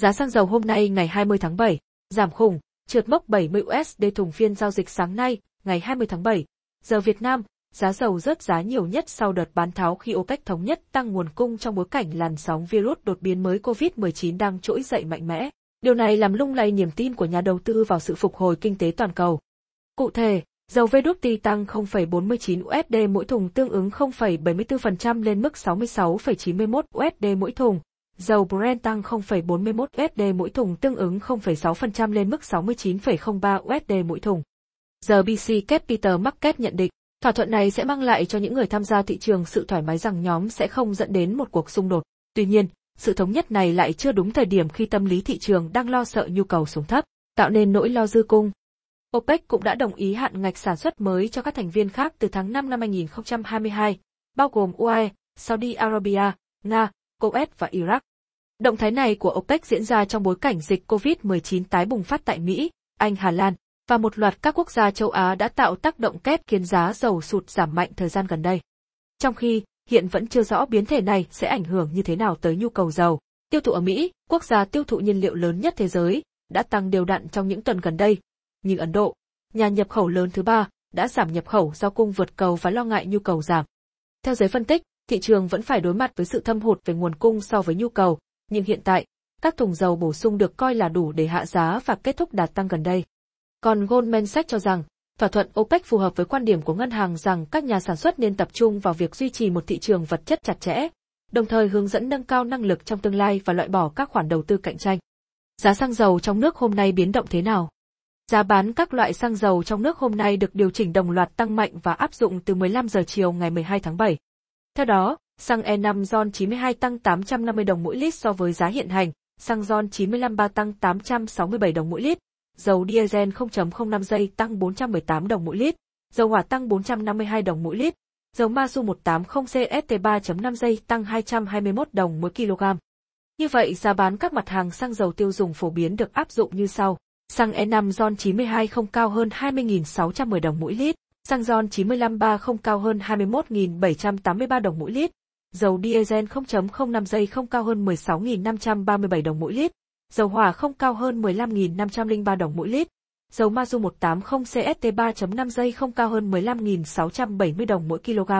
Giá xăng dầu hôm nay ngày 20 tháng 7, giảm khủng, trượt mốc 70 USD thùng phiên giao dịch sáng nay, ngày 20 tháng 7. Giờ Việt Nam, giá dầu rớt giá nhiều nhất sau đợt bán tháo khi OPEC thống nhất tăng nguồn cung trong bối cảnh làn sóng virus đột biến mới COVID-19 đang trỗi dậy mạnh mẽ. Điều này làm lung lay niềm tin của nhà đầu tư vào sự phục hồi kinh tế toàn cầu. Cụ thể, dầu WTI tăng 0,49 USD mỗi thùng tương ứng 0,74% lên mức 66,91 USD mỗi thùng. Dầu Brent tăng 0,41 USD mỗi thùng tương ứng 0,6% lên mức 69,03 USD mỗi thùng. Giờ BC Capital Market nhận định, thỏa thuận này sẽ mang lại cho những người tham gia thị trường sự thoải mái rằng nhóm sẽ không dẫn đến một cuộc xung đột. Tuy nhiên, sự thống nhất này lại chưa đúng thời điểm khi tâm lý thị trường đang lo sợ nhu cầu xuống thấp, tạo nên nỗi lo dư cung. OPEC cũng đã đồng ý hạn ngạch sản xuất mới cho các thành viên khác từ tháng 5 năm 2022, bao gồm UAE, Saudi Arabia, Nga, Kuwait và Iraq. Động thái này của OPEC diễn ra trong bối cảnh dịch COVID-19 tái bùng phát tại Mỹ, Anh Hà Lan, và một loạt các quốc gia châu Á đã tạo tác động kép khiến giá dầu sụt giảm mạnh thời gian gần đây. Trong khi, hiện vẫn chưa rõ biến thể này sẽ ảnh hưởng như thế nào tới nhu cầu dầu. Tiêu thụ ở Mỹ, quốc gia tiêu thụ nhiên liệu lớn nhất thế giới, đã tăng đều đặn trong những tuần gần đây. Nhưng Ấn Độ, nhà nhập khẩu lớn thứ ba, đã giảm nhập khẩu do cung vượt cầu và lo ngại nhu cầu giảm. Theo giới phân tích, thị trường vẫn phải đối mặt với sự thâm hụt về nguồn cung so với nhu cầu, nhưng hiện tại, các thùng dầu bổ sung được coi là đủ để hạ giá và kết thúc đà tăng gần đây. Còn Goldman Sachs cho rằng, thỏa thuận OPEC phù hợp với quan điểm của ngân hàng rằng các nhà sản xuất nên tập trung vào việc duy trì một thị trường vật chất chặt chẽ, đồng thời hướng dẫn nâng cao năng lực trong tương lai và loại bỏ các khoản đầu tư cạnh tranh. Giá xăng dầu trong nước hôm nay biến động thế nào? Giá bán các loại xăng dầu trong nước hôm nay được điều chỉnh đồng loạt tăng mạnh và áp dụng từ 15 giờ chiều ngày 12 tháng 7. Theo đó, xăng E5 RON 92 tăng 850 đồng mỗi lít so với giá hiện hành, xăng RON 95 3 tăng 867 đồng mỗi lít, dầu diesel 0.05 giây tăng 418 đồng mỗi lít, dầu hỏa tăng 452 đồng mỗi lít, dầu Masu 180 CST 3.5 giây tăng 221 đồng mỗi kg. Như vậy giá bán các mặt hàng xăng dầu tiêu dùng phổ biến được áp dụng như sau. Xăng E5 RON 92 không cao hơn 20.610 đồng mỗi lít, xăng RON 95 3 không cao hơn 21.783 đồng mỗi lít, dầu diesel 0.05 giây không cao hơn 16.537 đồng mỗi lít, dầu hỏa không cao hơn 15.503 đồng mỗi lít, dầu Mazu 180 CST 3.5 giây không cao hơn 15.670 đồng mỗi kg.